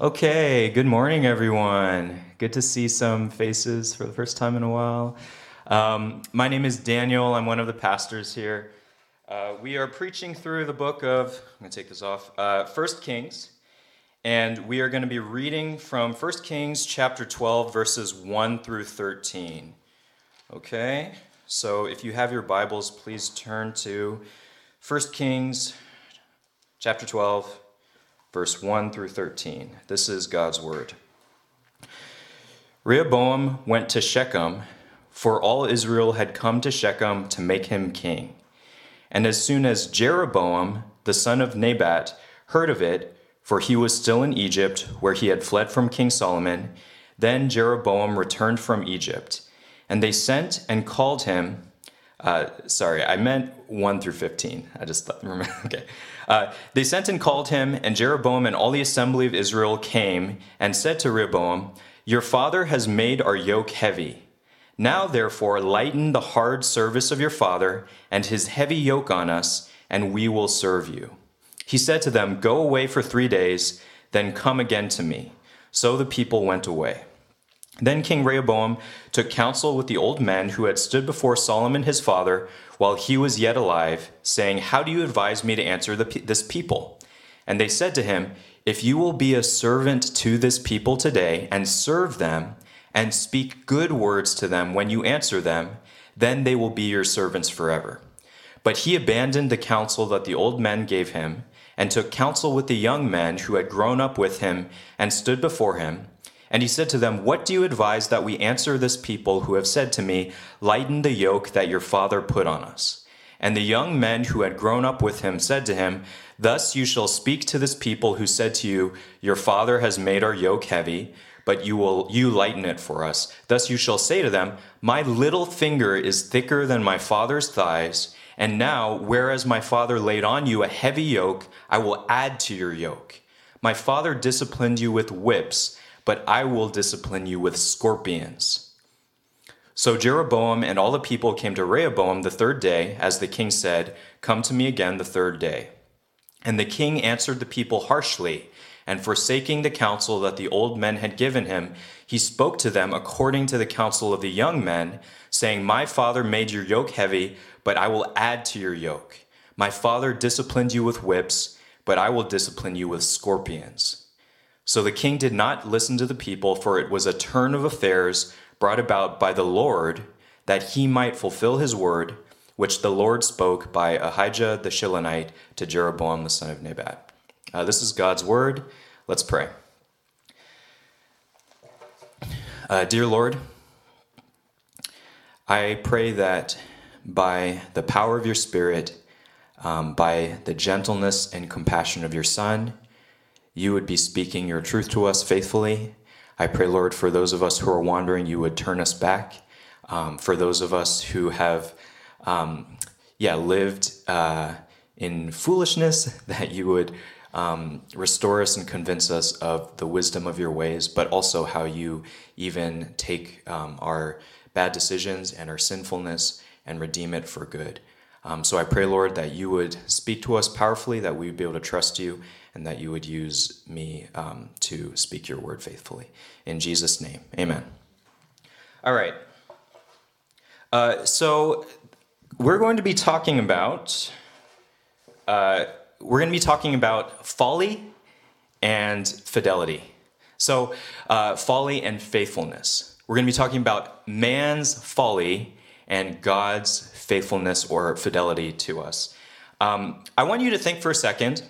Okay, good morning, everyone. Good to see some faces for the first time in a while. Um, my name is Daniel. I'm one of the pastors here. Uh, we are preaching through the book of, I'm going to take this off, uh, First Kings. And we are going to be reading from 1 Kings chapter 12, verses 1 through 13. Okay, so if you have your Bibles, please turn to 1 Kings chapter 12, verse 1 through 13. This is God's word. Rehoboam went to Shechem, for all Israel had come to Shechem to make him king. And as soon as Jeroboam, the son of Nebat, heard of it, for he was still in Egypt, where he had fled from King Solomon, then Jeroboam returned from Egypt. And they sent and called him. Uh, sorry, I meant 1 through 15. I just thought, remember, okay. Uh, they sent and called him, and Jeroboam and all the assembly of Israel came and said to Rehoboam, Your father has made our yoke heavy. Now, therefore, lighten the hard service of your father and his heavy yoke on us, and we will serve you. He said to them, Go away for three days, then come again to me. So the people went away. Then King Rehoboam took counsel with the old men who had stood before Solomon his father while he was yet alive, saying, How do you advise me to answer the, this people? And they said to him, If you will be a servant to this people today and serve them, and speak good words to them when you answer them, then they will be your servants forever. But he abandoned the counsel that the old men gave him, and took counsel with the young men who had grown up with him and stood before him and he said to them, What do you advise that we answer this people who have said to me, Lighten the yoke that your father put on us? And the young men who had grown up with him said to him, Thus you shall speak to this people who said to you, Your father has made our yoke heavy, but you will you lighten it for us. Thus you shall say to them, My little finger is thicker than my father's thighs, and now, whereas my father laid on you a heavy yoke, I will add to your yoke. My father disciplined you with whips but I will discipline you with scorpions. So Jeroboam and all the people came to Rehoboam the third day, as the king said, Come to me again the third day. And the king answered the people harshly, and forsaking the counsel that the old men had given him, he spoke to them according to the counsel of the young men, saying, My father made your yoke heavy, but I will add to your yoke. My father disciplined you with whips, but I will discipline you with scorpions. So the king did not listen to the people, for it was a turn of affairs brought about by the Lord, that he might fulfill his word, which the Lord spoke by Ahijah the Shilonite to Jeroboam the son of Nebat. Uh, this is God's word. Let's pray. Uh, dear Lord, I pray that by the power of your Spirit, um, by the gentleness and compassion of your Son, you would be speaking your truth to us faithfully. I pray, Lord, for those of us who are wandering, you would turn us back. Um, for those of us who have, um, yeah, lived uh, in foolishness, that you would um, restore us and convince us of the wisdom of your ways, but also how you even take um, our bad decisions and our sinfulness and redeem it for good. Um, so I pray, Lord, that you would speak to us powerfully, that we would be able to trust you, and that you would use me um, to speak your word faithfully. In Jesus' name, amen. All right. Uh, so we're going to be talking about uh, we're going to be talking about folly and fidelity. So uh, folly and faithfulness. We're going to be talking about man's folly and God's faithfulness or fidelity to us. Um, I want you to think for a second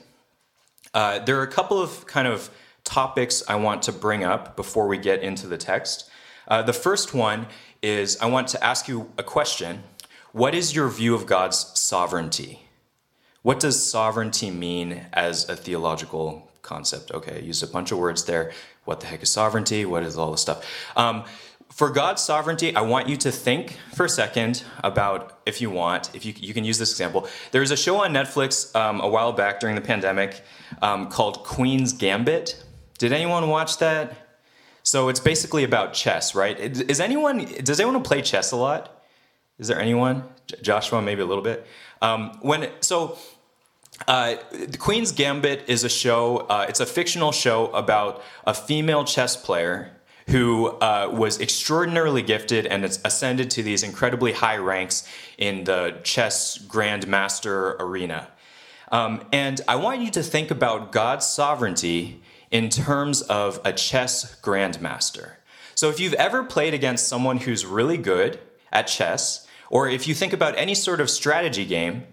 uh, there are a couple of kind of topics I want to bring up before we get into the text. Uh, the first one is I want to ask you a question. What is your view of God's sovereignty? What does sovereignty mean as a theological concept? Okay, I used a bunch of words there. What the heck is sovereignty? What is all this stuff? Um, for God's sovereignty, I want you to think for a second about, if you want, if you, you can use this example. There was a show on Netflix um, a while back during the pandemic um, called Queen's Gambit. Did anyone watch that? So it's basically about chess, right? Is anyone, does anyone play chess a lot? Is there anyone? J- Joshua, maybe a little bit. Um, when so uh, the Queen's Gambit is a show. Uh, it's a fictional show about a female chess player who uh, was extraordinarily gifted and ascended to these incredibly high ranks in the chess grandmaster arena. Um, and I want you to think about God's sovereignty in terms of a chess grandmaster. So if you've ever played against someone who's really good at chess, or if you think about any sort of strategy game,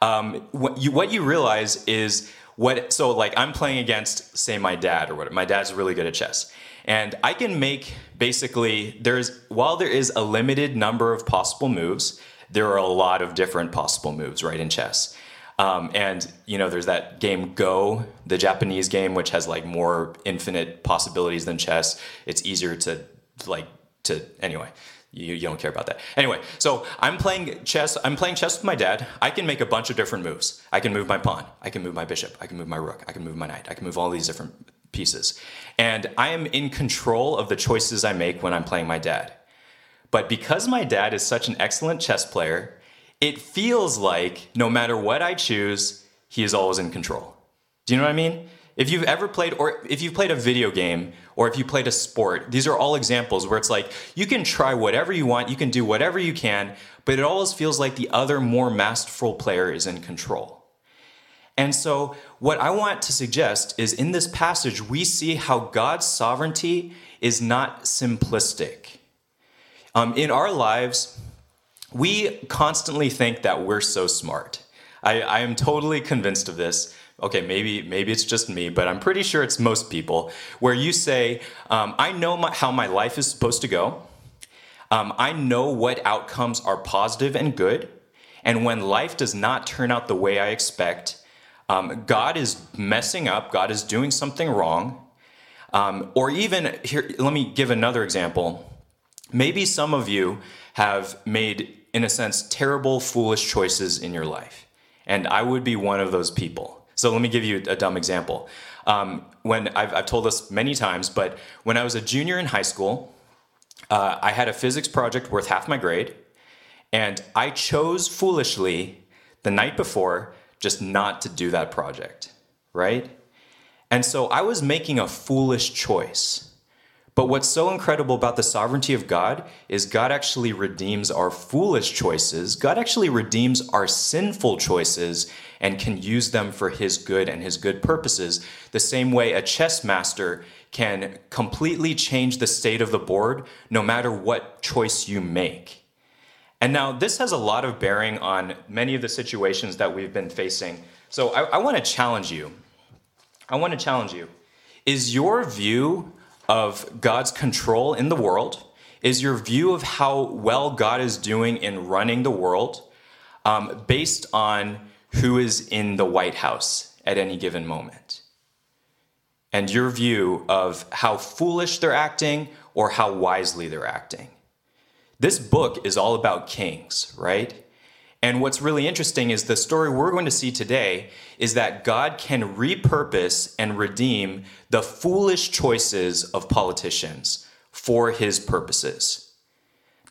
um, what, you, what you realize is what. So like I'm playing against, say, my dad or what. My dad's really good at chess, and I can make basically there's while there is a limited number of possible moves, there are a lot of different possible moves right in chess. Um, and you know, there's that game Go, the Japanese game, which has like more infinite possibilities than chess. It's easier to like to anyway. You, you don't care about that. Anyway, so I'm playing chess. I'm playing chess with my dad. I can make a bunch of different moves. I can move my pawn. I can move my bishop. I can move my rook. I can move my knight. I can move all these different pieces. And I am in control of the choices I make when I'm playing my dad. But because my dad is such an excellent chess player, it feels like no matter what I choose, he is always in control. Do you know what I mean? If you've ever played, or if you've played a video game, or if you played a sport, these are all examples where it's like you can try whatever you want, you can do whatever you can, but it always feels like the other more masterful player is in control. And so, what I want to suggest is in this passage, we see how God's sovereignty is not simplistic. Um, in our lives, we constantly think that we're so smart. I, I am totally convinced of this. Okay, maybe maybe it's just me, but I'm pretty sure it's most people. Where you say, um, "I know my, how my life is supposed to go. Um, I know what outcomes are positive and good, and when life does not turn out the way I expect, um, God is messing up. God is doing something wrong." Um, or even here, let me give another example. Maybe some of you have made in a sense, terrible, foolish choices in your life. And I would be one of those people. So let me give you a dumb example. Um, when I've, I've, told this many times, but when I was a junior in high school, uh, I had a physics project worth half my grade, and I chose foolishly the night before just not to do that project, right? And so I was making a foolish choice. But what's so incredible about the sovereignty of God is God actually redeems our foolish choices. God actually redeems our sinful choices and can use them for his good and his good purposes. The same way a chess master can completely change the state of the board no matter what choice you make. And now, this has a lot of bearing on many of the situations that we've been facing. So, I, I want to challenge you. I want to challenge you. Is your view of God's control in the world? Is your view of how well God is doing in running the world um, based on who is in the White House at any given moment? And your view of how foolish they're acting or how wisely they're acting? This book is all about kings, right? And what's really interesting is the story we're going to see today is that God can repurpose and redeem the foolish choices of politicians for his purposes.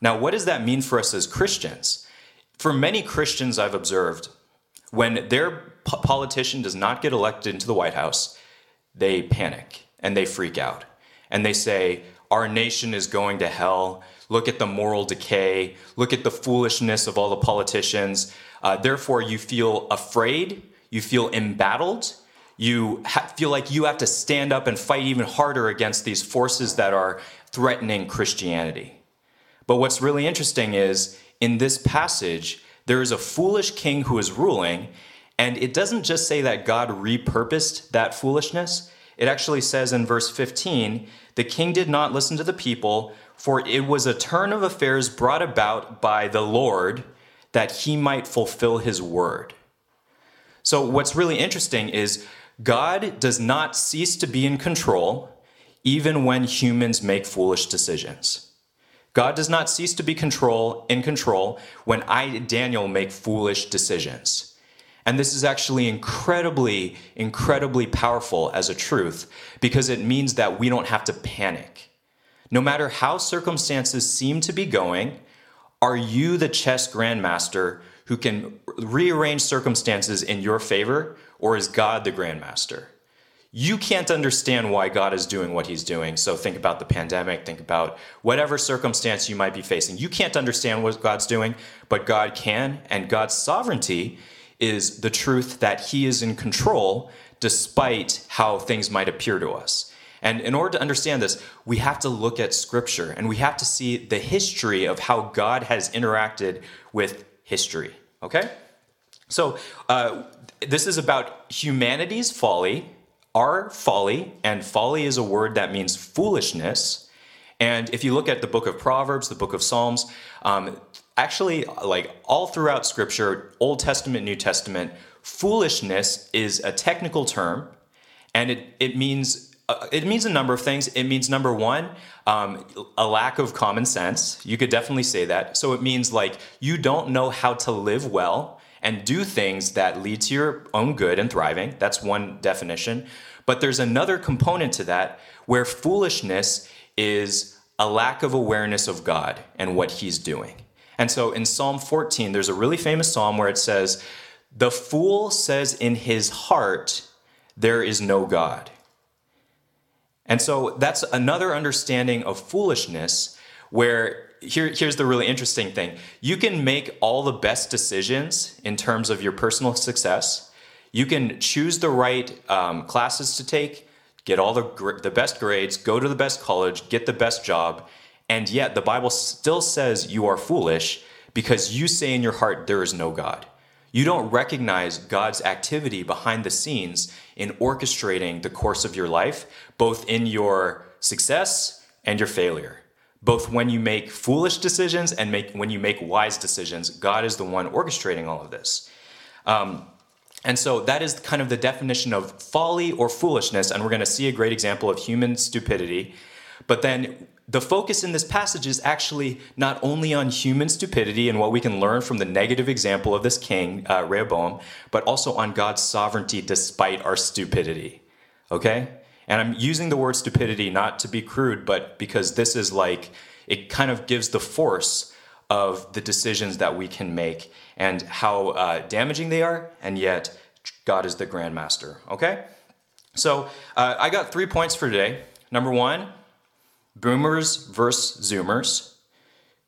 Now, what does that mean for us as Christians? For many Christians I've observed, when their politician does not get elected into the White House, they panic and they freak out. And they say, Our nation is going to hell look at the moral decay, look at the foolishness of all the politicians. Uh, therefore, you feel afraid, you feel embattled, you ha- feel like you have to stand up and fight even harder against these forces that are threatening Christianity. But what's really interesting is in this passage, there is a foolish king who is ruling, and it doesn't just say that God repurposed that foolishness. It actually says in verse 15, the king did not listen to the people, for it was a turn of affairs brought about by the Lord that he might fulfill his word. So, what's really interesting is God does not cease to be in control even when humans make foolish decisions. God does not cease to be control in control when I, Daniel, make foolish decisions. And this is actually incredibly, incredibly powerful as a truth because it means that we don't have to panic. No matter how circumstances seem to be going, are you the chess grandmaster who can rearrange circumstances in your favor, or is God the grandmaster? You can't understand why God is doing what he's doing. So think about the pandemic, think about whatever circumstance you might be facing. You can't understand what God's doing, but God can. And God's sovereignty is the truth that he is in control despite how things might appear to us. And in order to understand this, we have to look at scripture and we have to see the history of how God has interacted with history. Okay? So, uh, this is about humanity's folly, our folly, and folly is a word that means foolishness. And if you look at the book of Proverbs, the book of Psalms, um, actually, like all throughout Scripture, Old Testament, New Testament, foolishness is a technical term, and it, it means it means a number of things. It means number one, um, a lack of common sense. You could definitely say that. So it means like you don't know how to live well and do things that lead to your own good and thriving. That's one definition. But there's another component to that where foolishness is a lack of awareness of God and what He's doing. And so in Psalm 14, there's a really famous psalm where it says, The fool says in his heart, There is no God. And so that's another understanding of foolishness where here, here's the really interesting thing. You can make all the best decisions in terms of your personal success. You can choose the right um, classes to take, get all the, the best grades, go to the best college, get the best job, and yet the Bible still says you are foolish because you say in your heart, there is no God. You don't recognize God's activity behind the scenes in orchestrating the course of your life, both in your success and your failure. Both when you make foolish decisions and make, when you make wise decisions, God is the one orchestrating all of this. Um, and so that is kind of the definition of folly or foolishness. And we're going to see a great example of human stupidity. But then the focus in this passage is actually not only on human stupidity and what we can learn from the negative example of this king, uh, Rehoboam, but also on God's sovereignty despite our stupidity. Okay? And I'm using the word stupidity not to be crude, but because this is like, it kind of gives the force of the decisions that we can make and how uh, damaging they are, and yet God is the grandmaster. Okay? So uh, I got three points for today. Number one, Boomers versus Zoomers.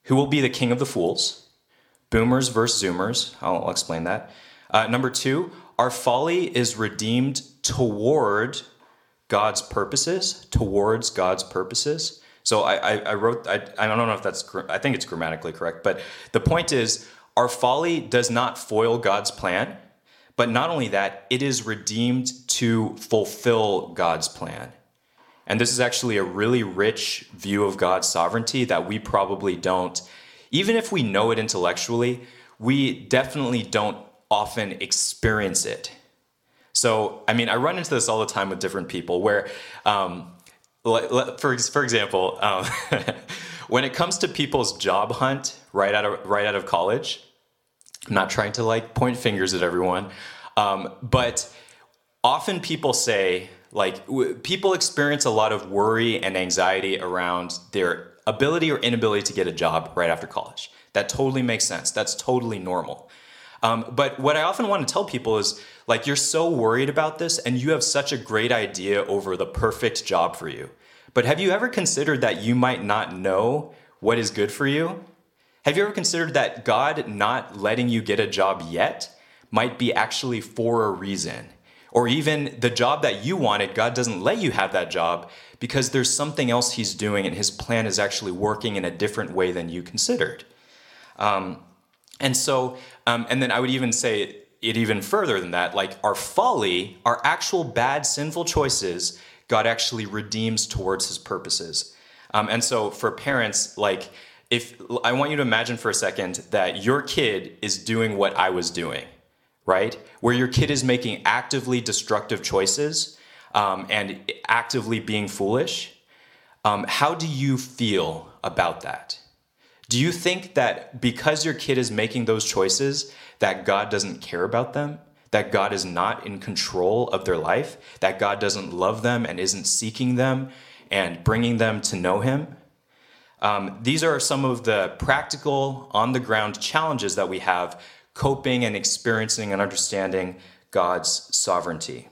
Who will be the king of the fools? Boomers versus Zoomers. I'll, I'll explain that. Uh, number two, our folly is redeemed toward God's purposes, towards God's purposes. So I, I, I wrote, I, I don't know if that's, I think it's grammatically correct, but the point is, our folly does not foil God's plan, but not only that, it is redeemed to fulfill God's plan. And this is actually a really rich view of God's sovereignty that we probably don't, even if we know it intellectually, we definitely don't often experience it. So, I mean, I run into this all the time with different people where, um, for, for example, um, when it comes to people's job hunt right out of, right out of college, I'm not trying to like point fingers at everyone, um, but often people say, like w- people experience a lot of worry and anxiety around their ability or inability to get a job right after college. That totally makes sense. That's totally normal. Um, but what I often want to tell people is like, you're so worried about this and you have such a great idea over the perfect job for you. But have you ever considered that you might not know what is good for you? Have you ever considered that God not letting you get a job yet might be actually for a reason? Or even the job that you wanted, God doesn't let you have that job because there's something else He's doing and His plan is actually working in a different way than you considered. Um, and so, um, and then I would even say it even further than that like our folly, our actual bad, sinful choices, God actually redeems towards His purposes. Um, and so for parents, like, if I want you to imagine for a second that your kid is doing what I was doing right? Where your kid is making actively destructive choices um, and actively being foolish. Um, how do you feel about that? Do you think that because your kid is making those choices, that God doesn't care about them? That God is not in control of their life? That God doesn't love them and isn't seeking them and bringing them to know Him? Um, these are some of the practical, on the ground challenges that we have coping and experiencing and understanding God's sovereignty.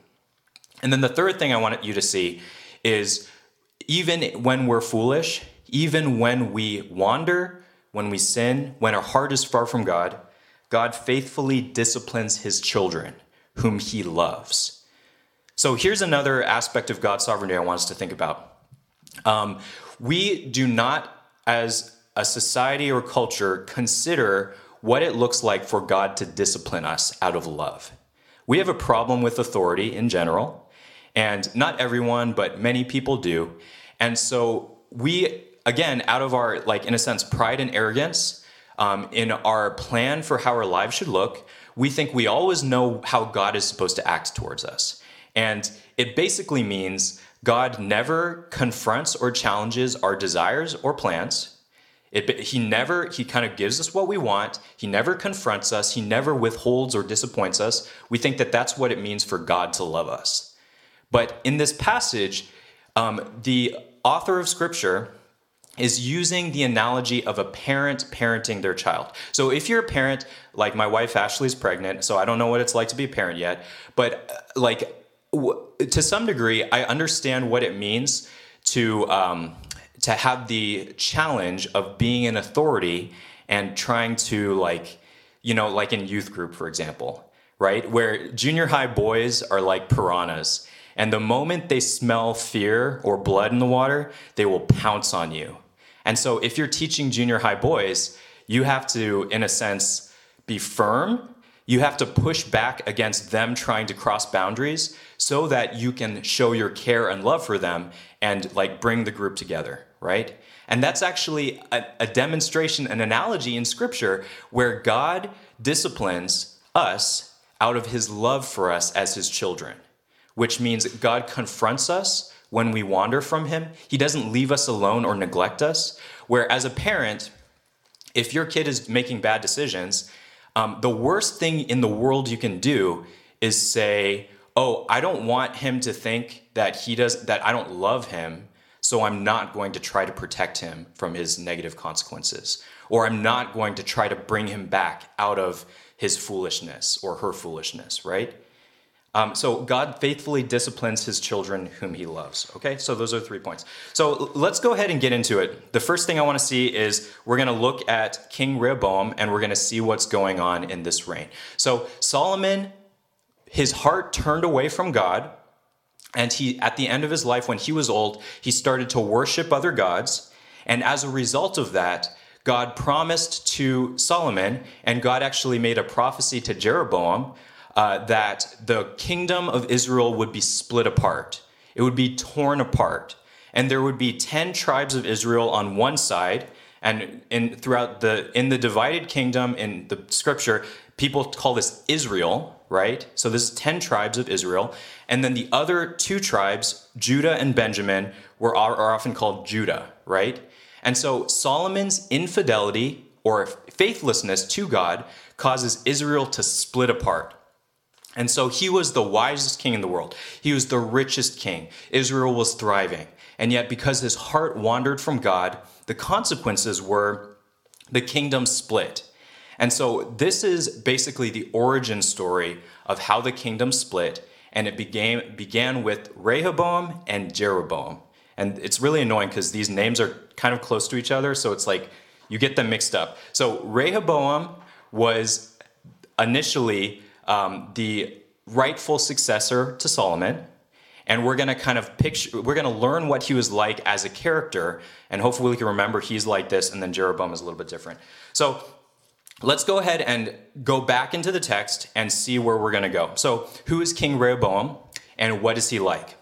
And then the third thing I want you to see is even when we're foolish, even when we wander, when we sin, when our heart is far from God, God faithfully disciplines his children, whom he loves. So here's another aspect of God's sovereignty I want us to think about. Um, we do not, as a society or culture, consider what it looks like for God to discipline us out of love. We have a problem with authority in general, and not everyone, but many people do. And so we, again, out of our, like, in a sense, pride and arrogance, um, in our plan for how our lives should look, we think we always know how God is supposed to act towards us. And it basically means God never confronts or challenges our desires or plans. It, he never, he kind of gives us what we want. He never confronts us. He never withholds or disappoints us. We think that that's what it means for God to love us. But in this passage, um, the author of scripture is using the analogy of a parent parenting their child. So if you're a parent, like my wife Ashley is pregnant, so I don't know what it's like to be a parent yet, but like w- to some degree, I understand what it means to um, to have the challenge of being an authority and trying to like, you know, like in youth group, for example, right, where junior high boys are like piranhas and the moment they smell fear or blood in the water, they will pounce on you. And so if you're teaching junior high boys, you have to, in a sense, be firm. You have to push back against them trying to cross boundaries so that you can show your care and love for them and like bring the group together, right? And that's actually a, a demonstration, an analogy in scripture where God disciplines us out of his love for us as his children which means God confronts us when we wander from Him. He doesn't leave us alone or neglect us. Where, as a parent, if your kid is making bad decisions, um, the worst thing in the world you can do is say, "Oh, I don't want him to think that he does that I don't love him, so I'm not going to try to protect him from his negative consequences, or I'm not going to try to bring him back out of his foolishness or her foolishness." Right? Um, so God faithfully disciplines his children whom he loves. Okay, so those are three points. So let's go ahead and get into it. The first thing I want to see is we're going to look at King Rehoboam and we're going to see what's going on in this reign. So Solomon, his heart turned away from God. And he, at the end of his life, when he was old, he started to worship other gods. And as a result of that, God promised to Solomon, and God actually made a prophecy to Jeroboam uh, that the kingdom of Israel would be split apart. It would be torn apart. And there would be 10 tribes of Israel on one side. And in, throughout the, in the divided kingdom in the scripture, people call this Israel, right? So this is 10 tribes of Israel. And then the other two tribes, Judah and Benjamin, were, are often called Judah, right? And so Solomon's infidelity or faithlessness to God causes Israel to split apart. And so he was the wisest king in the world. He was the richest king. Israel was thriving. And yet, because his heart wandered from God, the consequences were the kingdom split. And so, this is basically the origin story of how the kingdom split. And it began, began with Rehoboam and Jeroboam. And it's really annoying because these names are kind of close to each other. So, it's like you get them mixed up. So, Rehoboam was initially um, the rightful successor to Solomon. And we're going to kind of picture, we're going to learn what he was like as a character. And hopefully we can remember he's like this, and then Jeroboam is a little bit different. So let's go ahead and go back into the text and see where we're going to go. So, who is King Rehoboam, and what is he like?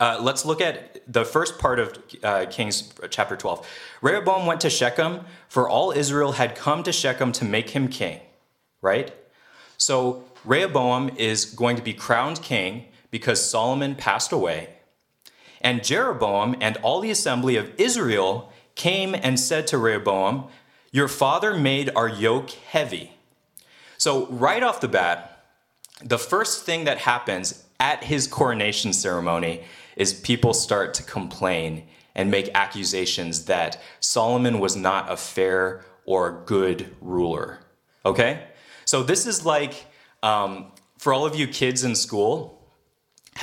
Uh, let's look at the first part of uh, Kings chapter 12. Rehoboam went to Shechem, for all Israel had come to Shechem to make him king, right? So Rehoboam is going to be crowned king because Solomon passed away. And Jeroboam and all the assembly of Israel came and said to Rehoboam, Your father made our yoke heavy. So, right off the bat, the first thing that happens at his coronation ceremony is people start to complain and make accusations that Solomon was not a fair or good ruler. Okay? So this is like um, for all of you kids in school.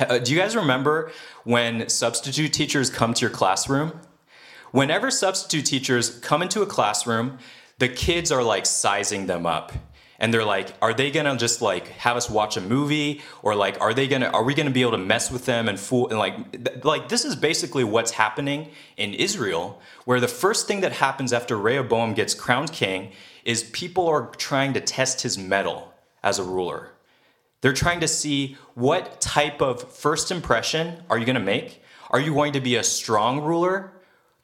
uh, Do you guys remember when substitute teachers come to your classroom? Whenever substitute teachers come into a classroom, the kids are like sizing them up. And they're like are they gonna just like have us watch a movie? Or like are they gonna are we gonna be able to mess with them and fool and like th- like this is basically what's happening in israel where the first thing that happens after rehoboam gets crowned king is people are trying to test his mettle as a ruler. They're trying to see what type of first impression are you to make? Are you going to be a strong ruler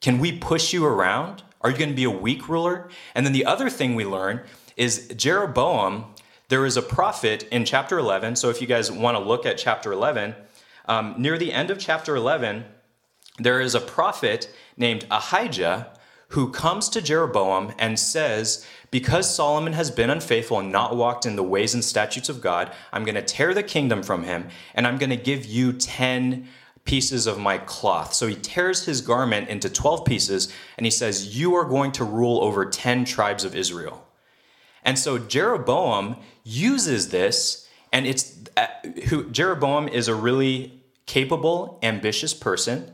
can we push you around are you going to be a weak ruler and then the other thing we learn is Jeroboam, there is a prophet in chapter 11. So if you guys want to look at chapter 11, um, near the end of chapter 11, there is a prophet named Ahijah who comes to Jeroboam and says, Because Solomon has been unfaithful and not walked in the ways and statutes of God, I'm going to tear the kingdom from him and I'm going to give you 10 pieces of my cloth. So he tears his garment into 12 pieces and he says, You are going to rule over 10 tribes of Israel. And so Jeroboam uses this, and it's uh, who Jeroboam is a really capable, ambitious person.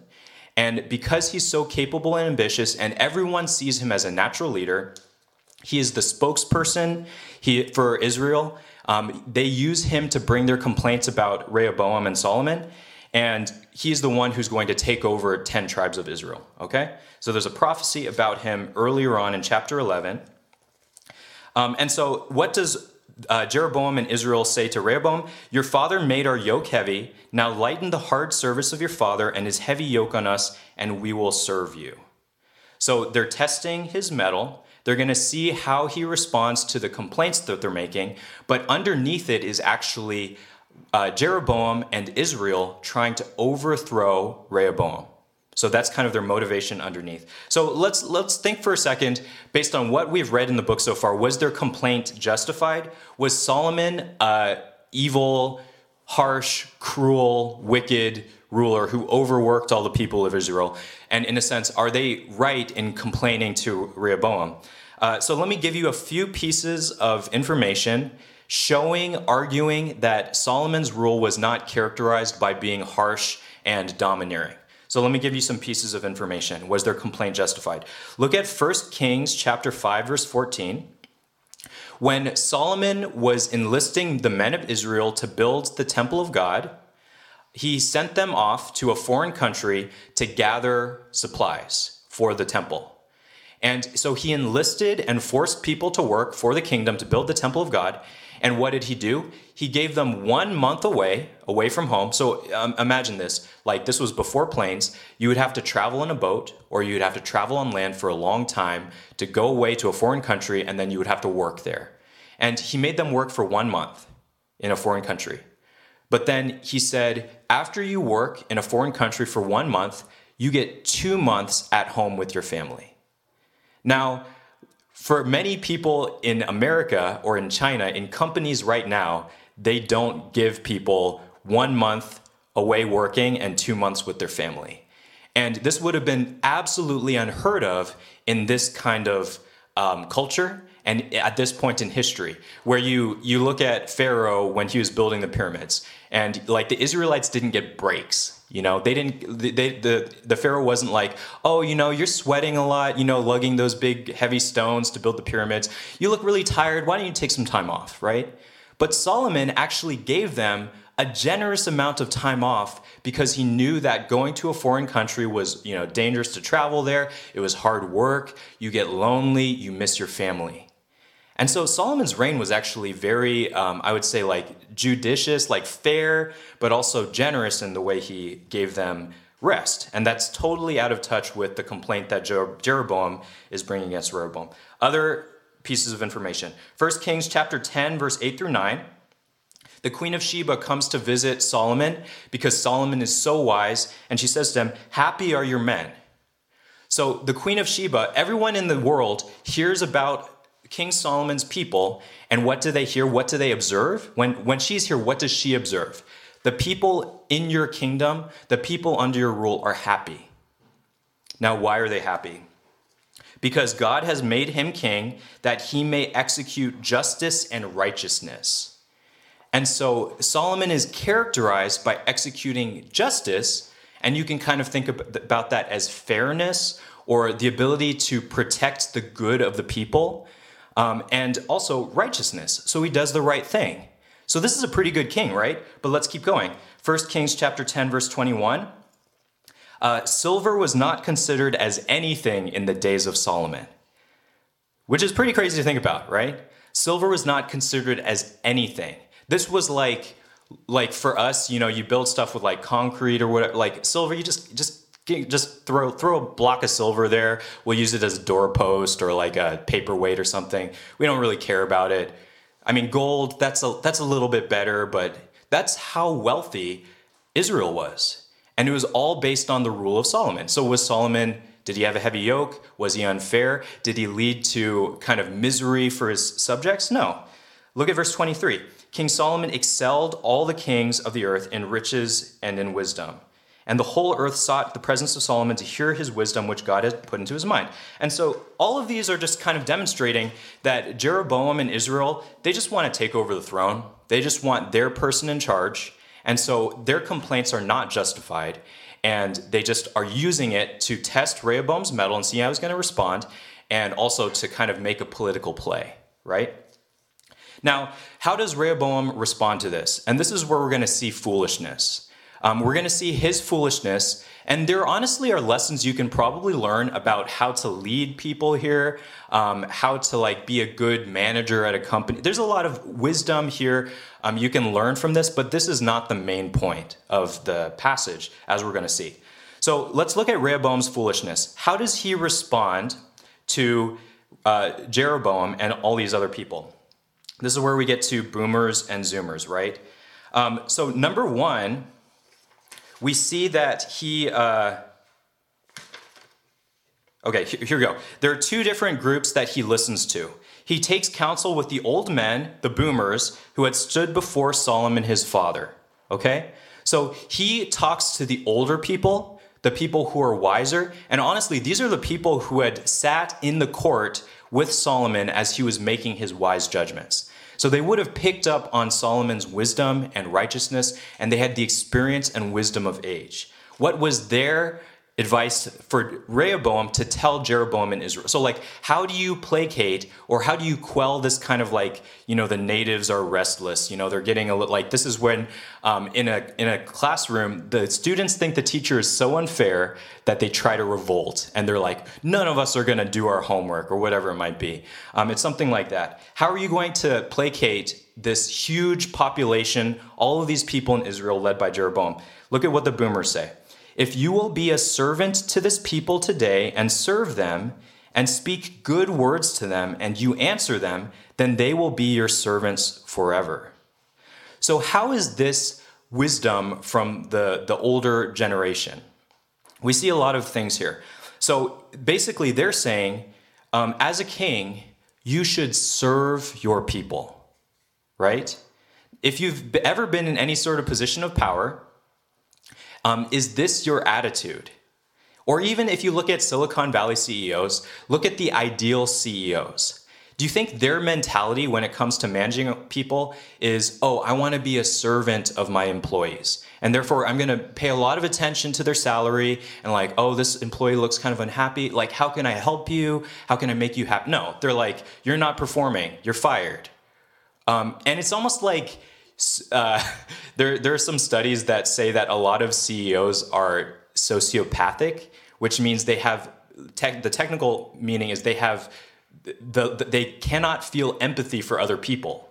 And because he's so capable and ambitious, and everyone sees him as a natural leader, he is the spokesperson he, for Israel. Um, they use him to bring their complaints about Rehoboam and Solomon, and he's the one who's going to take over 10 tribes of Israel. Okay? So there's a prophecy about him earlier on in chapter 11. Um, and so, what does uh, Jeroboam and Israel say to Rehoboam? Your father made our yoke heavy. Now lighten the hard service of your father and his heavy yoke on us, and we will serve you. So, they're testing his mettle. They're going to see how he responds to the complaints that they're making. But underneath it is actually uh, Jeroboam and Israel trying to overthrow Rehoboam. So that's kind of their motivation underneath. So let's let's think for a second, based on what we've read in the book so far, was their complaint justified? Was Solomon a evil, harsh, cruel, wicked ruler who overworked all the people of Israel? And in a sense, are they right in complaining to Rehoboam? Uh, so let me give you a few pieces of information showing, arguing that Solomon's rule was not characterized by being harsh and domineering. So let me give you some pieces of information. Was their complaint justified? Look at 1 Kings chapter 5 verse 14. When Solomon was enlisting the men of Israel to build the temple of God, he sent them off to a foreign country to gather supplies for the temple. And so he enlisted and forced people to work for the kingdom to build the temple of God. And what did he do? He gave them one month away, away from home. So um, imagine this like this was before planes. You would have to travel in a boat or you'd have to travel on land for a long time to go away to a foreign country and then you would have to work there. And he made them work for one month in a foreign country. But then he said, after you work in a foreign country for one month, you get two months at home with your family. Now, for many people in America or in China, in companies right now, they don't give people one month away working and two months with their family. And this would have been absolutely unheard of in this kind of um, culture and at this point in history, where you you look at Pharaoh when he was building the pyramids, and like the Israelites didn't get breaks. You know, they didn't. They, the the Pharaoh wasn't like, oh, you know, you're sweating a lot. You know, lugging those big heavy stones to build the pyramids. You look really tired. Why don't you take some time off, right? But Solomon actually gave them a generous amount of time off because he knew that going to a foreign country was, you know, dangerous to travel there. It was hard work. You get lonely. You miss your family. And so Solomon's reign was actually very, um, I would say, like judicious, like fair, but also generous in the way he gave them rest. And that's totally out of touch with the complaint that Jeroboam is bringing against Rehoboam. Other pieces of information 1 Kings chapter 10, verse 8 through 9. The queen of Sheba comes to visit Solomon because Solomon is so wise, and she says to him, Happy are your men. So the queen of Sheba, everyone in the world hears about King Solomon's people, and what do they hear? What do they observe? When, when she's here, what does she observe? The people in your kingdom, the people under your rule are happy. Now, why are they happy? because God has made him king that he may execute justice and righteousness. And so Solomon is characterized by executing justice, and you can kind of think about that as fairness or the ability to protect the good of the people, um, and also righteousness. So he does the right thing. So this is a pretty good king, right? But let's keep going. 1 Kings chapter 10, verse 21. Uh, silver was not considered as anything in the days of Solomon, which is pretty crazy to think about, right? Silver was not considered as anything. This was like, like for us, you know, you build stuff with like concrete or whatever. Like silver, you just just just throw throw a block of silver there. We'll use it as a doorpost or like a paperweight or something. We don't really care about it. I mean, gold that's a that's a little bit better, but that's how wealthy Israel was. And it was all based on the rule of Solomon. So was Solomon, did he have a heavy yoke? Was he unfair? Did he lead to kind of misery for his subjects? No. Look at verse 23. King Solomon excelled all the kings of the earth in riches and in wisdom. And the whole earth sought the presence of Solomon to hear his wisdom, which God had put into his mind. And so all of these are just kind of demonstrating that Jeroboam and Israel, they just want to take over the throne. They just want their person in charge. And so their complaints are not justified. And they just are using it to test Rehoboam's mettle and see how he's going to respond, and also to kind of make a political play, right? Now, how does Rehoboam respond to this? And this is where we're going to see foolishness. Um, we're going to see his foolishness and there honestly are lessons you can probably learn about how to lead people here, um, how to like be a good manager at a company. There's a lot of wisdom here um, you can learn from this, but this is not the main point of the passage, as we're going to see. So let's look at Rehoboam's foolishness. How does he respond to uh, Jeroboam and all these other people? This is where we get to boomers and zoomers, right? Um, so, number one, we see that he. Uh, okay, here we go. There are two different groups that he listens to. He takes counsel with the old men, the boomers, who had stood before Solomon his father. Okay? So he talks to the older people, the people who are wiser. And honestly, these are the people who had sat in the court with Solomon as he was making his wise judgments. So they would have picked up on Solomon's wisdom and righteousness, and they had the experience and wisdom of age. What was their advice for Rehoboam to tell Jeroboam in Israel. So, like, how do you placate or how do you quell this kind of like, you know, the natives are restless. You know, they're getting a little like this is when um, in a in a classroom the students think the teacher is so unfair that they try to revolt and they're like, none of us are going to do our homework or whatever it might be. Um, it's something like that. How are you going to placate this huge population, all of these people in Israel led by Jeroboam? Look at what the boomers say. If you will be a servant to this people today and serve them and speak good words to them and you answer them, then they will be your servants forever. So, how is this wisdom from the, the older generation? We see a lot of things here. So, basically, they're saying, um, as a king, you should serve your people, right? If you've ever been in any sort of position of power, um, is this your attitude? Or even if you look at Silicon Valley CEOs, look at the ideal CEOs. Do you think their mentality when it comes to managing people is, oh, I want to be a servant of my employees. And therefore, I'm going to pay a lot of attention to their salary and, like, oh, this employee looks kind of unhappy. Like, how can I help you? How can I make you happy? No, they're like, you're not performing, you're fired. Um, and it's almost like, uh, there, there are some studies that say that a lot of CEOs are sociopathic, which means they have te- the technical meaning is they have the, the, they cannot feel empathy for other people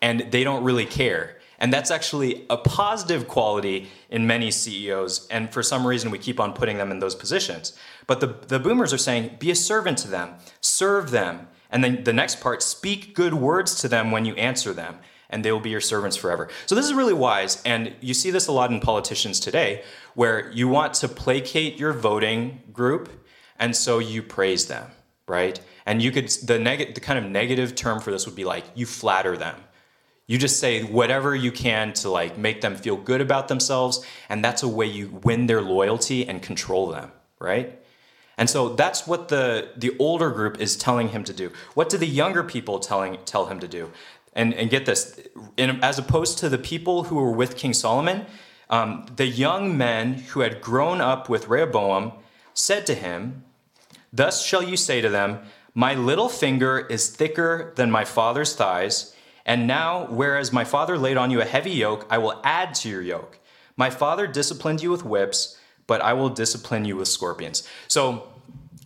and they don't really care. And that's actually a positive quality in many CEOs. And for some reason, we keep on putting them in those positions. But the, the boomers are saying, be a servant to them, serve them. And then the next part, speak good words to them when you answer them and they will be your servants forever. So this is really wise, and you see this a lot in politicians today, where you want to placate your voting group, and so you praise them, right? And you could the neg- the kind of negative term for this would be like you flatter them. You just say whatever you can to like make them feel good about themselves, and that's a way you win their loyalty and control them, right? And so that's what the, the older group is telling him to do. What do the younger people telling, tell him to do? And, and get this, in, as opposed to the people who were with King Solomon, um, the young men who had grown up with Rehoboam said to him, Thus shall you say to them, My little finger is thicker than my father's thighs, and now, whereas my father laid on you a heavy yoke, I will add to your yoke. My father disciplined you with whips, but I will discipline you with scorpions. So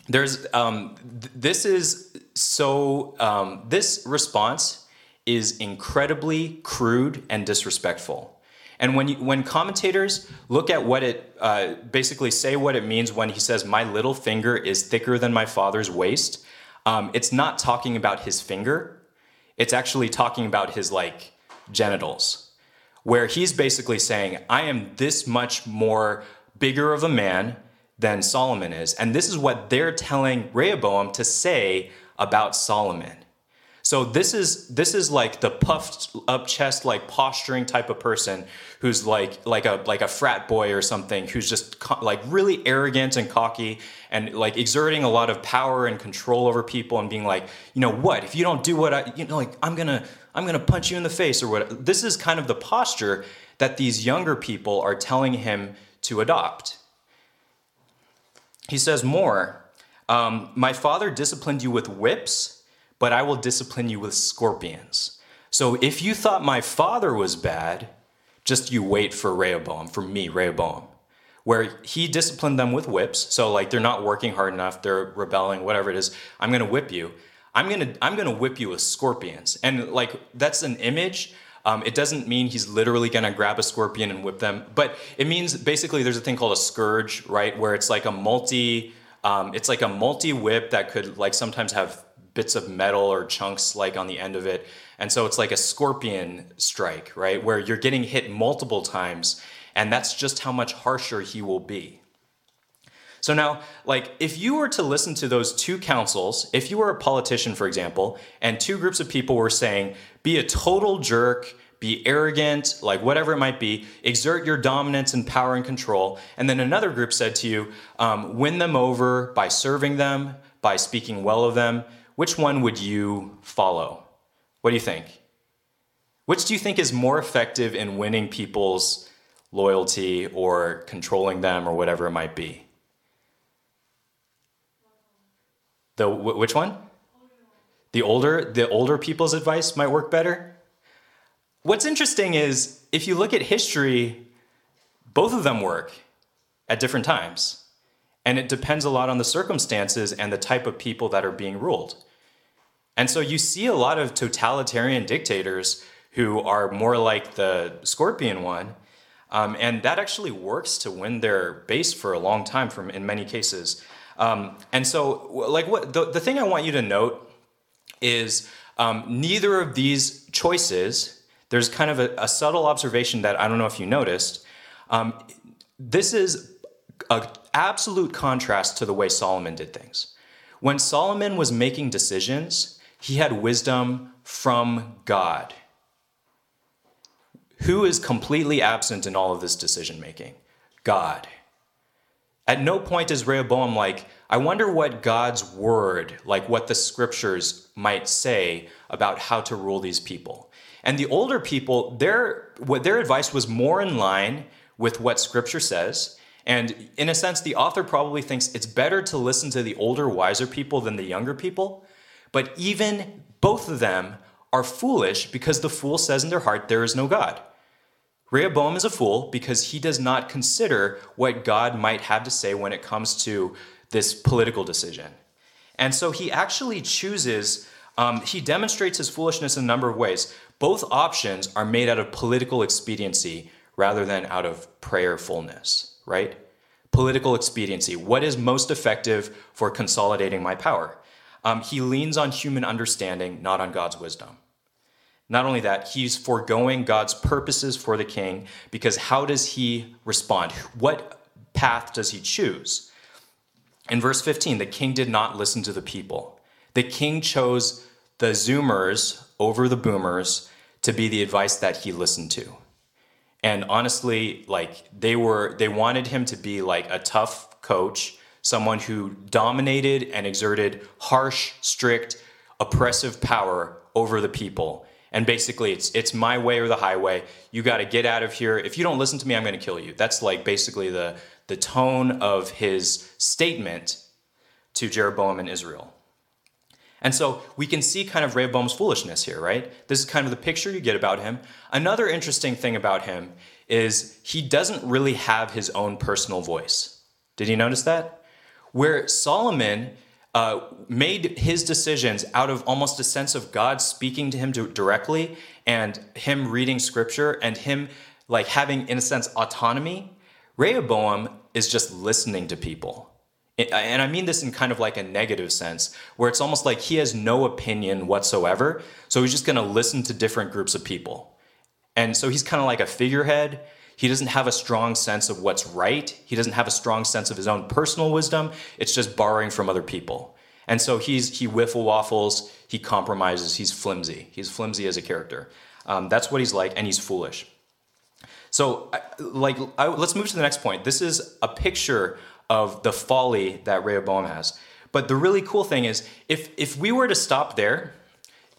there's um, th- this is so um, this response is incredibly crude and disrespectful. And when you, when commentators look at what it uh, basically say what it means when he says my little finger is thicker than my father's waist, um, it's not talking about his finger. It's actually talking about his like genitals, where he's basically saying I am this much more bigger of a man than Solomon is, and this is what they're telling Rehoboam to say about Solomon. So this is this is like the puffed up chest like posturing type of person who's like like a like a frat boy or something who's just co- like really arrogant and cocky and like exerting a lot of power and control over people and being like, you know what, if you don't do what I you know like I'm to I'm to punch you in the face or what. This is kind of the posture that these younger people are telling him to adopt. He says more, um, my father disciplined you with whips but I will discipline you with scorpions. So if you thought my father was bad, just you wait for Rehoboam, for me, Rehoboam, where he disciplined them with whips. So like they're not working hard enough, they're rebelling, whatever it is. I'm gonna whip you. I'm gonna I'm gonna whip you with scorpions, and like that's an image. Um, it doesn't mean he's literally gonna grab a scorpion and whip them, but it means basically there's a thing called a scourge, right, where it's like a multi. Um, it's like a multi whip that could like sometimes have bits of metal or chunks like on the end of it. And so it's like a scorpion strike, right? Where you're getting hit multiple times, and that's just how much harsher he will be. So now, like, if you were to listen to those two councils, if you were a politician, for example, and two groups of people were saying, be a total jerk, be arrogant, like whatever it might be, exert your dominance and power and control, and then another group said to you, um, win them over by serving them, by speaking well of them, which one would you follow? What do you think? Which do you think is more effective in winning people's loyalty or controlling them or whatever it might be? The which one? The older the older people's advice might work better. What's interesting is if you look at history, both of them work at different times. And it depends a lot on the circumstances and the type of people that are being ruled. And so you see a lot of totalitarian dictators who are more like the scorpion one. Um, and that actually works to win their base for a long time from in many cases. Um, and so like what the, the thing I want you to note is um, neither of these choices, there's kind of a, a, subtle observation that I don't know if you noticed. Um, this is an absolute contrast to the way Solomon did things. When Solomon was making decisions, he had wisdom from God. Who is completely absent in all of this decision making? God. At no point is Rehoboam like, I wonder what God's word, like what the scriptures might say about how to rule these people. And the older people, their what their advice was more in line with what scripture says. And in a sense, the author probably thinks it's better to listen to the older, wiser people than the younger people but even both of them are foolish because the fool says in their heart, There is no God. Rehoboam is a fool because he does not consider what God might have to say when it comes to this political decision. And so he actually chooses, um, he demonstrates his foolishness in a number of ways. Both options are made out of political expediency rather than out of prayerfulness, right? Political expediency. What is most effective for consolidating my power? Um, he leans on human understanding, not on God's wisdom. Not only that, he's foregoing God's purposes for the king because how does he respond? What path does he choose? In verse 15, the king did not listen to the people. The king chose the zoomers over the boomers to be the advice that he listened to. And honestly, like they were they wanted him to be like a tough coach someone who dominated and exerted harsh, strict, oppressive power over the people. And basically, it's it's my way or the highway. You got to get out of here. If you don't listen to me, I'm going to kill you. That's like basically the the tone of his statement to Jeroboam and Israel. And so we can see kind of Rehoboam's foolishness here, right? This is kind of the picture you get about him. Another interesting thing about him is he doesn't really have his own personal voice. Did you notice that? Where Solomon uh, made his decisions out of almost a sense of God speaking to him directly and him reading scripture and him like having, in a sense, autonomy. Rehoboam is just listening to people. And I mean this in kind of like a negative sense, where it's almost like he has no opinion whatsoever. So he's just going to listen to different groups of people. And so he's kind of like a figurehead. He doesn't have a strong sense of what's right. He doesn't have a strong sense of his own personal wisdom. It's just borrowing from other people. And so he's he wiffle waffles. He compromises. He's flimsy. He's flimsy as a character. Um, that's what he's like, and he's foolish. So, like, I, let's move to the next point. This is a picture of the folly that Rehoboam has. But the really cool thing is, if if we were to stop there,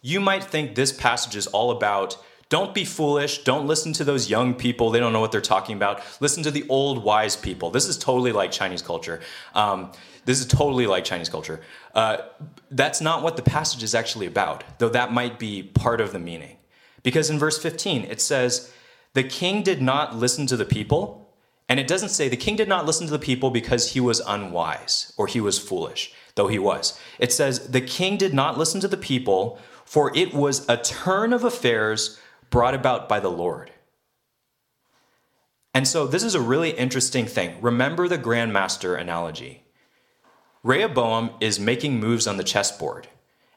you might think this passage is all about don't be foolish. Don't listen to those young people. They don't know what they're talking about. Listen to the old wise people. This is totally like Chinese culture. Um, this is totally like Chinese culture. Uh, that's not what the passage is actually about, though that might be part of the meaning. Because in verse 15, it says, the king did not listen to the people. And it doesn't say the king did not listen to the people because he was unwise or he was foolish, though he was. It says the king did not listen to the people, for it was a turn of affairs brought about by the Lord. And so this is a really interesting thing. Remember the grandmaster analogy. Rehoboam is making moves on the chessboard,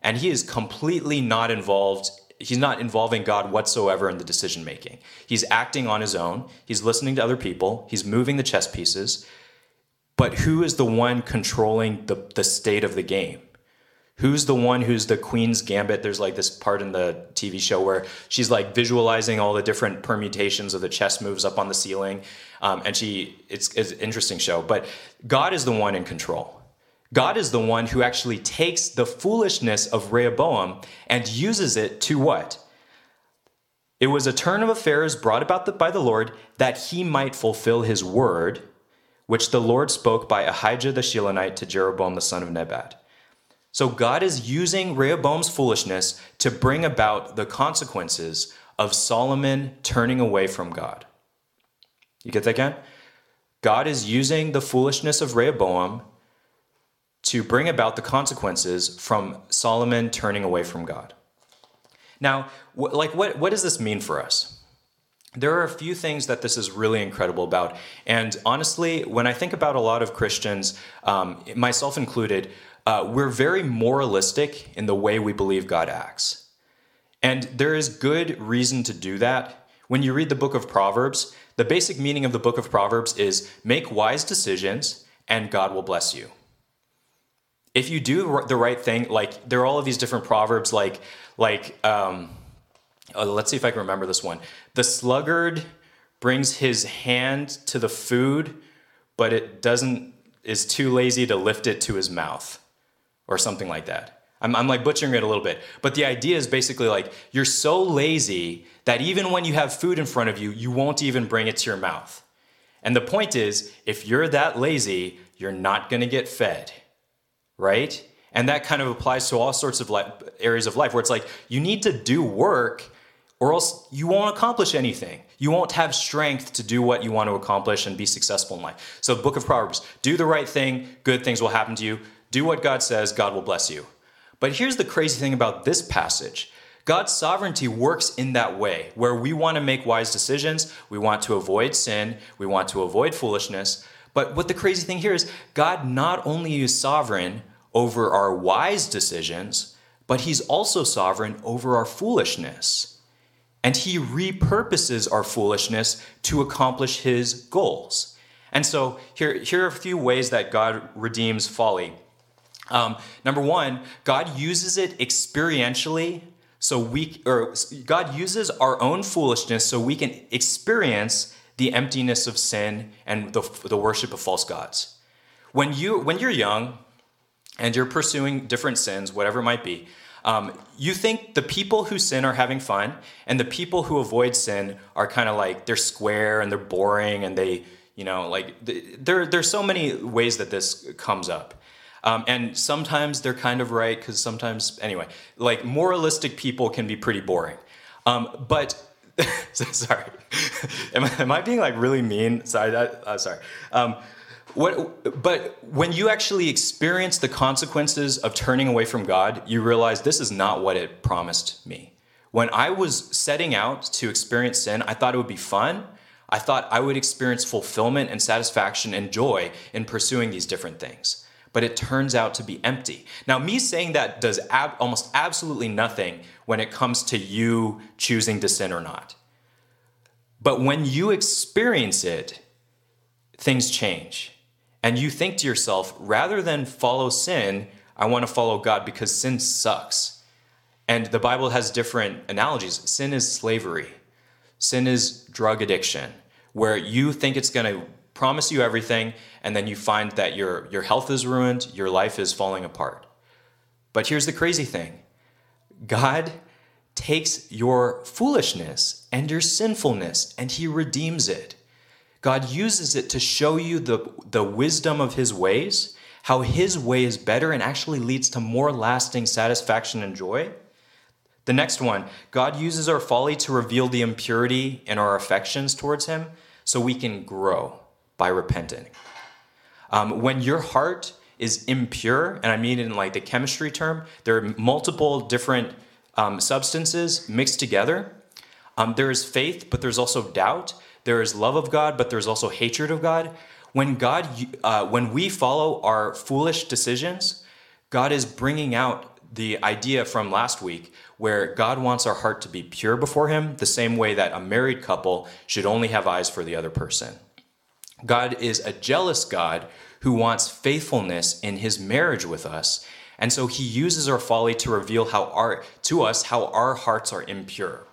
and he is completely not involved he's not involving God whatsoever in the decision making. He's acting on his own. He's listening to other people. He's moving the chess pieces. But who is the one controlling the, the state of the game? Who's the one who's the queen's gambit? There's like this part in the TV show where she's like visualizing all the different permutations of the chess moves up on the ceiling, um, and she it's, it's an interesting show. But God is the one in control. God is the one who actually takes the foolishness of Rehoboam and uses it to what? It was a turn of affairs brought about by the Lord that he might fulfill his word, which the Lord spoke by Ahijah the Shilonite to Jeroboam the son of Nebat. So God is using Rehoboam's foolishness to bring about the consequences of Solomon turning away from God. You get that again? God is using the foolishness of Rehoboam to bring about the consequences from Solomon turning away from God. Now, wh- like what, what does this mean for us? There are a few things that this is really incredible about. And honestly, when I think about a lot of Christians, um, myself included, uh, we're very moralistic in the way we believe God acts. And there is good reason to do that. When you read the book of Proverbs, the basic meaning of the book of Proverbs is make wise decisions and God will bless you if you do the right thing, like there are all of these different proverbs, like like um, oh, let's see if I can remember this one. The sluggard brings his hand to the food, but it doesn't is too lazy to lift it to his mouth, or something like that. I'm, I'm like butchering it a little bit, but the idea is basically like you're so lazy that even when you have food in front of you, you won't even bring it to your mouth. And the point is, if you're that lazy, you're not to get fed right? And that kind of applies to all sorts of life, areas of life where it's like you need to do work or else you won't accomplish anything. You won't have strength to do what you want to accomplish and be successful in life. So, Book of Proverbs do the right thing, good things will happen to you. Do what God says, God will bless you. But here's the crazy thing about this passage God's sovereignty works in that way, where we want to make wise decisions, we want to avoid sin, we want to avoid foolishness. But what the crazy thing here is, God not only is sovereign over our wise decisions, but he's also sovereign over our foolishness. And he repurposes our foolishness to accomplish his goals. And so here, here are a few ways that God redeems folly. Um, number one, God uses it experientially so we or God uses our own foolishness so we can experience the emptiness of sin and the, the worship of false gods. when you when you're young and you're pursuing different sins, whatever it might be, um, you think the people who sin are having fun, and the people who avoid sin are kind of like they're square and they're boring and they, you know, like there there's so many ways that this comes up. Um, and sometimes they're kind of right because sometimes, anyway, like moralistic people can be pretty boring. Um, but sorry, am I, am I, being like really mean? Sorry, that, uh, sorry. Um, what, but when you actually experience the consequences of turning away from God, you realize this is not what it promised me. When I was setting out to experience sin, I thought it would be fun. I thought I would experience fulfillment and satisfaction and joy in pursuing these different things. But it turns out to be empty. Now, me saying that does ab- almost absolutely nothing when it comes to you choosing to sin or not. But when you experience it, things change. And you think to yourself, rather than follow sin, I want to follow God because sin sucks. And the Bible has different analogies. Sin is slavery, sin is drug addiction, where you think it's going to promise you everything, and then you find that your, your health is ruined, your life is falling apart. But here's the crazy thing God takes your foolishness and your sinfulness and he redeems it. God uses it to show you the, the wisdom of his ways, how his way is better and actually leads to more lasting satisfaction and joy. The next one, God uses our folly to reveal the impurity in our affections towards him so we can grow by repenting. Um, when your heart is impure, and I mean in like the chemistry term, there are multiple different um, substances mixed together. Um, there is faith, but there's also doubt. There is love of God, but there's also hatred of God. When God, uh, when we follow our foolish decisions, God is bringing out the idea from last week where God wants our heart to be pure before Him, the same way that a married couple should only have eyes for the other person. God is a jealous God who wants faithfulness in His marriage with us. And so he uses our folly to reveal how our, to us how our hearts are impure.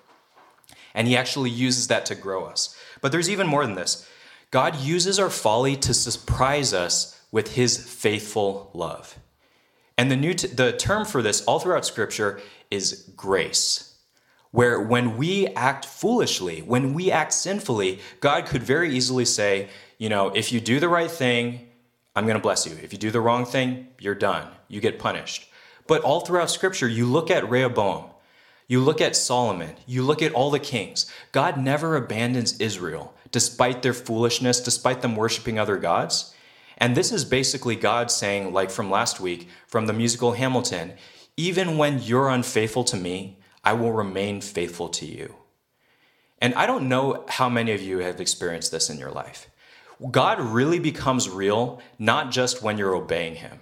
And he actually uses that to grow us. But there's even more than this. God uses our folly to surprise us with his faithful love. And the, new t- the term for this all throughout scripture is grace. Where when we act foolishly, when we act sinfully, God could very easily say, you know, if you do the right thing, I'm going to bless you. If you do the wrong thing, you're done. You get punished. But all throughout scripture, you look at Rehoboam, you look at Solomon, you look at all the kings. God never abandons Israel despite their foolishness, despite them worshiping other gods. And this is basically God saying, like from last week, from the musical Hamilton, even when you're unfaithful to me, I will remain faithful to you. And I don't know how many of you have experienced this in your life. God really becomes real not just when you're obeying Him.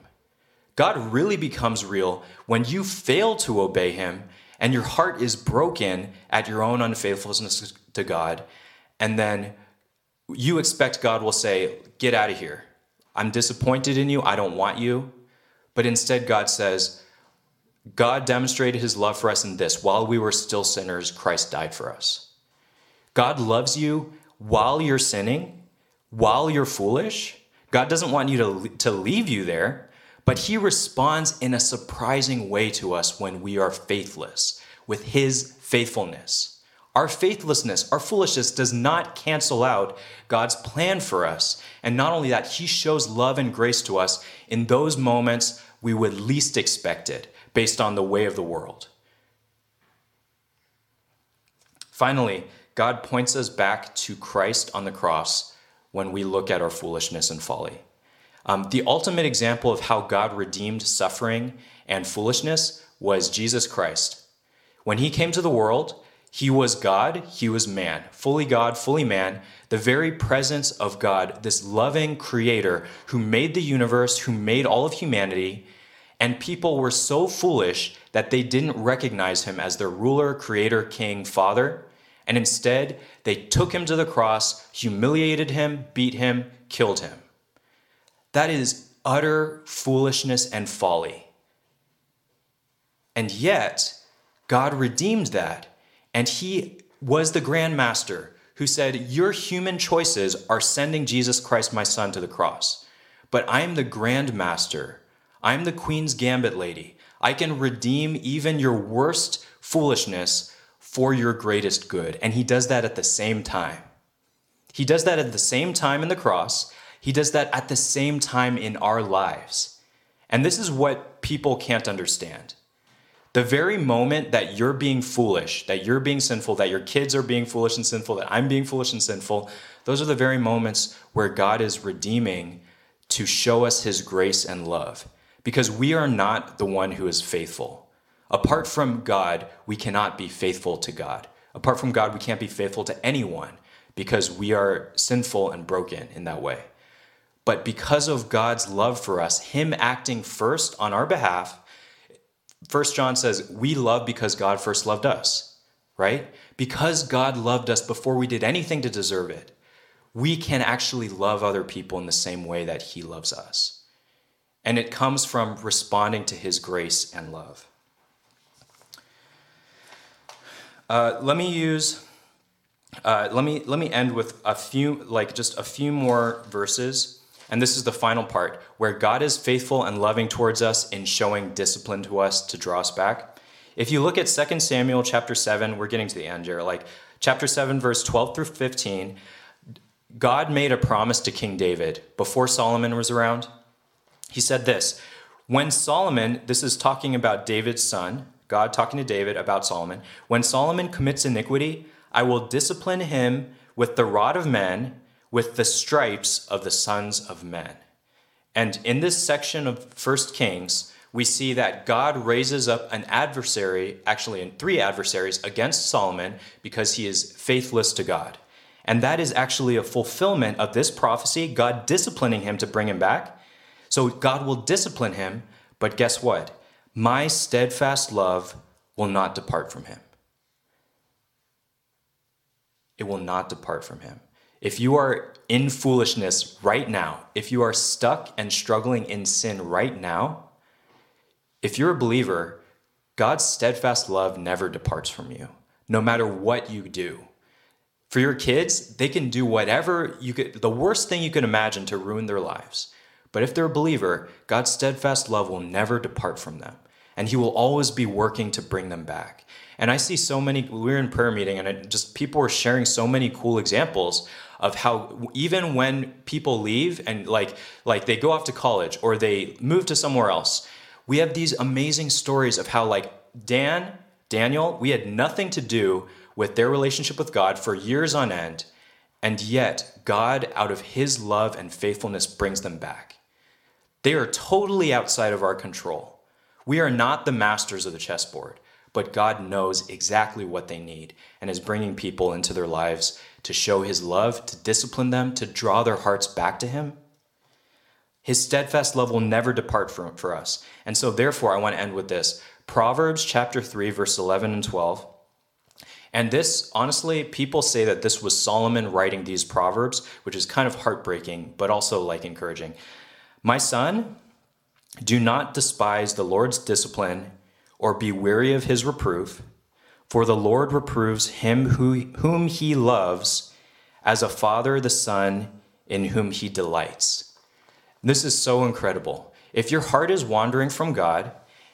God really becomes real when you fail to obey Him and your heart is broken at your own unfaithfulness to God. And then you expect God will say, Get out of here. I'm disappointed in you. I don't want you. But instead, God says, God demonstrated his love for us in this while we were still sinners, Christ died for us. God loves you while you're sinning, while you're foolish. God doesn't want you to, to leave you there. But he responds in a surprising way to us when we are faithless, with his faithfulness. Our faithlessness, our foolishness does not cancel out God's plan for us. And not only that, he shows love and grace to us in those moments we would least expect it, based on the way of the world. Finally, God points us back to Christ on the cross when we look at our foolishness and folly. Um, the ultimate example of how God redeemed suffering and foolishness was Jesus Christ. When he came to the world, he was God, he was man, fully God, fully man, the very presence of God, this loving creator who made the universe, who made all of humanity. And people were so foolish that they didn't recognize him as their ruler, creator, king, father. And instead, they took him to the cross, humiliated him, beat him, killed him. That is utter foolishness and folly. And yet, God redeemed that. And He was the Grand Master who said, Your human choices are sending Jesus Christ, my son, to the cross. but I'm the Grand Master. I'm the Queen's Gambit Lady. I can redeem even your worst foolishness for your greatest good. And he does that at the same time. He does that at the same time in the cross. He does that at the same time in our lives. And this is what people can't understand. The very moment that you're being foolish, that you're being sinful, that your kids are being foolish and sinful, that I'm being foolish and sinful, those are the very moments where God is redeeming to show us his grace and love. Because we are not the one who is faithful. Apart from God, we cannot be faithful to God. Apart from God, we can't be faithful to anyone because we are sinful and broken in that way. But because of God's love for us, Him acting first on our behalf, First John says, We love because God first loved us, right? Because God loved us before we did anything to deserve it, we can actually love other people in the same way that He loves us. And it comes from responding to His grace and love. Uh, let me use. Uh, let me let me end with a few like just a few more verses and this is the final part where God is faithful and loving towards us in showing discipline to us to draw us back. If you look at 2 Samuel chapter 7, we're getting to the end here, like chapter 7, verse 12 through 15, God made a promise to King David before Solomon was around. He said this When Solomon, this is talking about David's son, God talking to David about Solomon, when Solomon commits iniquity, I will discipline him with the rod of men with the stripes of the sons of men. And in this section of First Kings, we see that God raises up an adversary, actually, in three adversaries against Solomon because he is faithless to God. And that is actually a fulfillment of this prophecy, God disciplining him to bring him back. So God will discipline him, but guess what? My steadfast love will not depart from him. It will not depart from him. If you are in foolishness right now, if you are stuck and struggling in sin right now, if you're a believer, God's steadfast love never departs from you, no matter what you do. For your kids, they can do whatever you could, the worst thing you can imagine to ruin their lives. But if they're a believer, God's steadfast love will never depart from them, and He will always be working to bring them back. And I see so many, we were in prayer meeting, and it just people were sharing so many cool examples of how even when people leave and like like they go off to college or they move to somewhere else we have these amazing stories of how like dan daniel we had nothing to do with their relationship with god for years on end and yet god out of his love and faithfulness brings them back they are totally outside of our control we are not the masters of the chessboard but God knows exactly what they need and is bringing people into their lives to show his love, to discipline them, to draw their hearts back to him. His steadfast love will never depart from for us. And so therefore I want to end with this. Proverbs chapter 3 verse 11 and 12. And this honestly people say that this was Solomon writing these proverbs, which is kind of heartbreaking but also like encouraging. My son, do not despise the Lord's discipline or be weary of his reproof, for the Lord reproves him who, whom he loves, as a father the son in whom he delights. This is so incredible. If your heart is wandering from God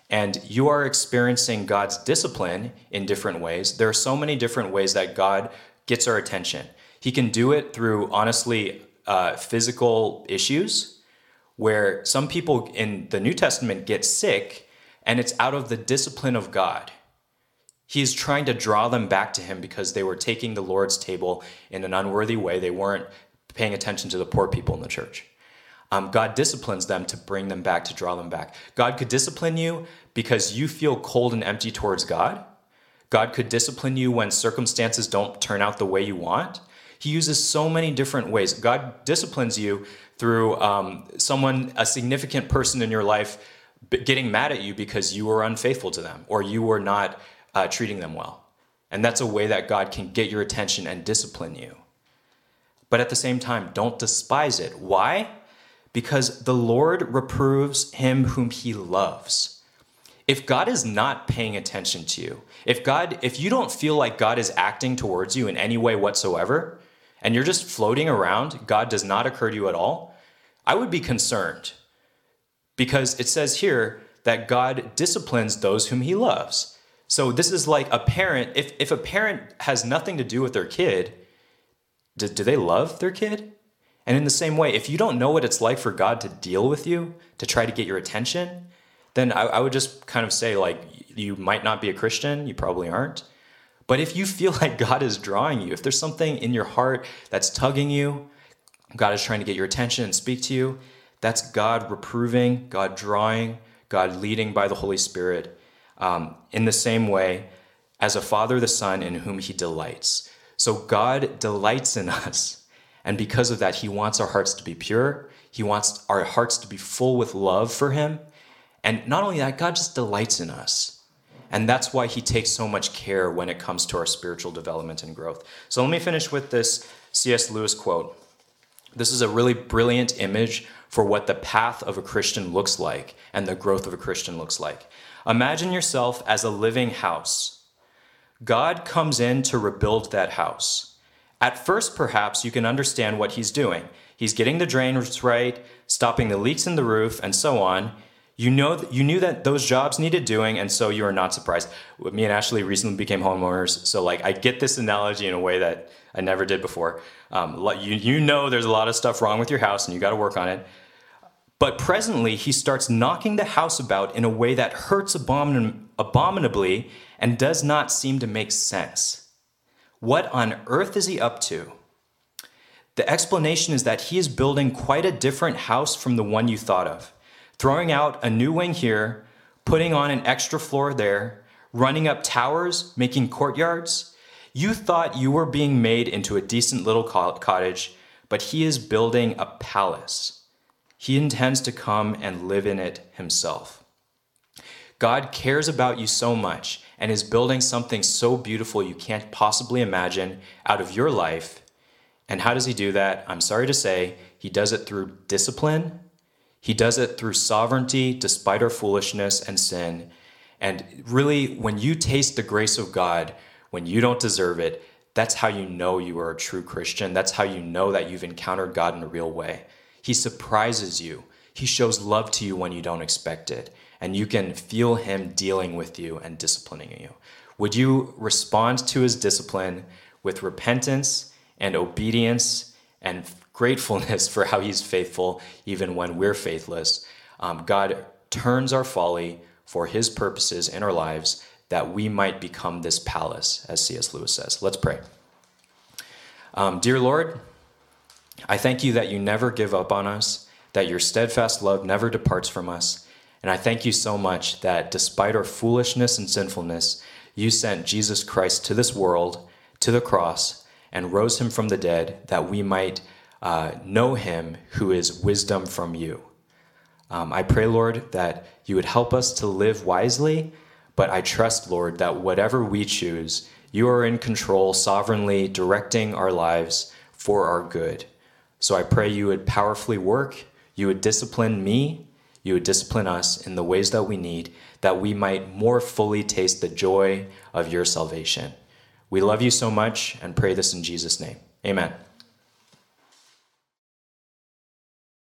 and you are experiencing God's discipline in different ways, there are so many different ways that God gets our attention. He can do it through, honestly, uh, physical issues, where some people in the New Testament get sick and it's out of the discipline of God. He's trying to draw them back to him because they were taking the Lord's table in an unworthy way. They weren't paying attention to the poor people in the church. Um, God disciplines them to bring them back, to draw them back. God could discipline you because you feel cold and empty towards God. God could discipline you when circumstances don't turn out the way you want. He uses so many different ways. God disciplines you through um, someone, a significant person in your life getting mad at you because you were unfaithful to them or you were not uh, treating them well. And that's a way that God can get your attention and discipline you. But at the same time, don't despise it. Why? Because the Lord reproves him whom he loves. If God is not paying attention to you, if God if you don't feel like God is acting towards you in any way whatsoever, and you're just floating around, God does not occur to you at all, I would be concerned because it says here that God disciplines those whom he loves. So this is like a parent, if, if a parent has nothing to do with their kid, do, do they love their kid? And in the same way, if you don't know what it's like for God to deal with you, to try to get your attention, then I, I would just kind of say, like, you might not be a Christian, you probably aren't. But if you feel like God is drawing you, if there's something in your heart that's tugging you, God is trying to get your attention and speak to you, that's God reproving, God drawing, God leading by the Holy Spirit. Um, in the same way, as a father, the son in whom he delights. So God delights in us. And because of that, he wants our hearts to be pure. He wants our hearts to be full with love for him. And not only that, God just delights in us. And that's why he takes so much care when it comes to our spiritual development and growth. So let me finish with this C.S. Lewis quote. This is a really brilliant image for what the path of a Christian looks like and the growth of a Christian looks like. Imagine yourself as a living house. God comes in to rebuild that house. At first, perhaps you can understand what he's doing. He's getting the drains right, stopping the leaks in the roof, and so on. You know, that, you knew that those jobs needed doing, and so you are not surprised. Me and Ashley recently became homeowners, so like I get this analogy in a way that I never did before. Um, you you know there's a lot of stuff wrong with your house, and you got to work on it. But presently, he starts knocking the house about in a way that hurts abomin- abominably and does not seem to make sense. What on earth is he up to? The explanation is that he is building quite a different house from the one you thought of throwing out a new wing here, putting on an extra floor there, running up towers, making courtyards. You thought you were being made into a decent little cottage, but he is building a palace. He intends to come and live in it himself. God cares about you so much and is building something so beautiful you can't possibly imagine out of your life. And how does he do that? I'm sorry to say, he does it through discipline he does it through sovereignty despite our foolishness and sin. And really, when you taste the grace of God, when you don't deserve it, that's how you know you are a true Christian. That's how you know that you've encountered God in a real way. He surprises you, He shows love to you when you don't expect it. And you can feel Him dealing with you and disciplining you. Would you respond to His discipline with repentance and obedience and gratefulness for how he's faithful even when we're faithless. Um, God turns our folly for his purposes in our lives that we might become this palace, as C.S. Lewis says. Let's pray. Um, dear Lord, I thank you that you never give up on us, that your steadfast love never departs from us. And I thank you so much that despite our foolishness and sinfulness, you sent Jesus Christ to this world, to the cross, and rose him from the dead that we might uh, know him who is wisdom from you. Um, I pray, Lord, that you would help us to live wisely, but I trust, Lord, that whatever we choose, you are in control, sovereignly directing our lives for our good. So I pray you would powerfully work, you would discipline me, you would discipline us in the ways that we need, that we might more fully taste the joy of your salvation. We love you so much and pray this in Jesus' name. Amen.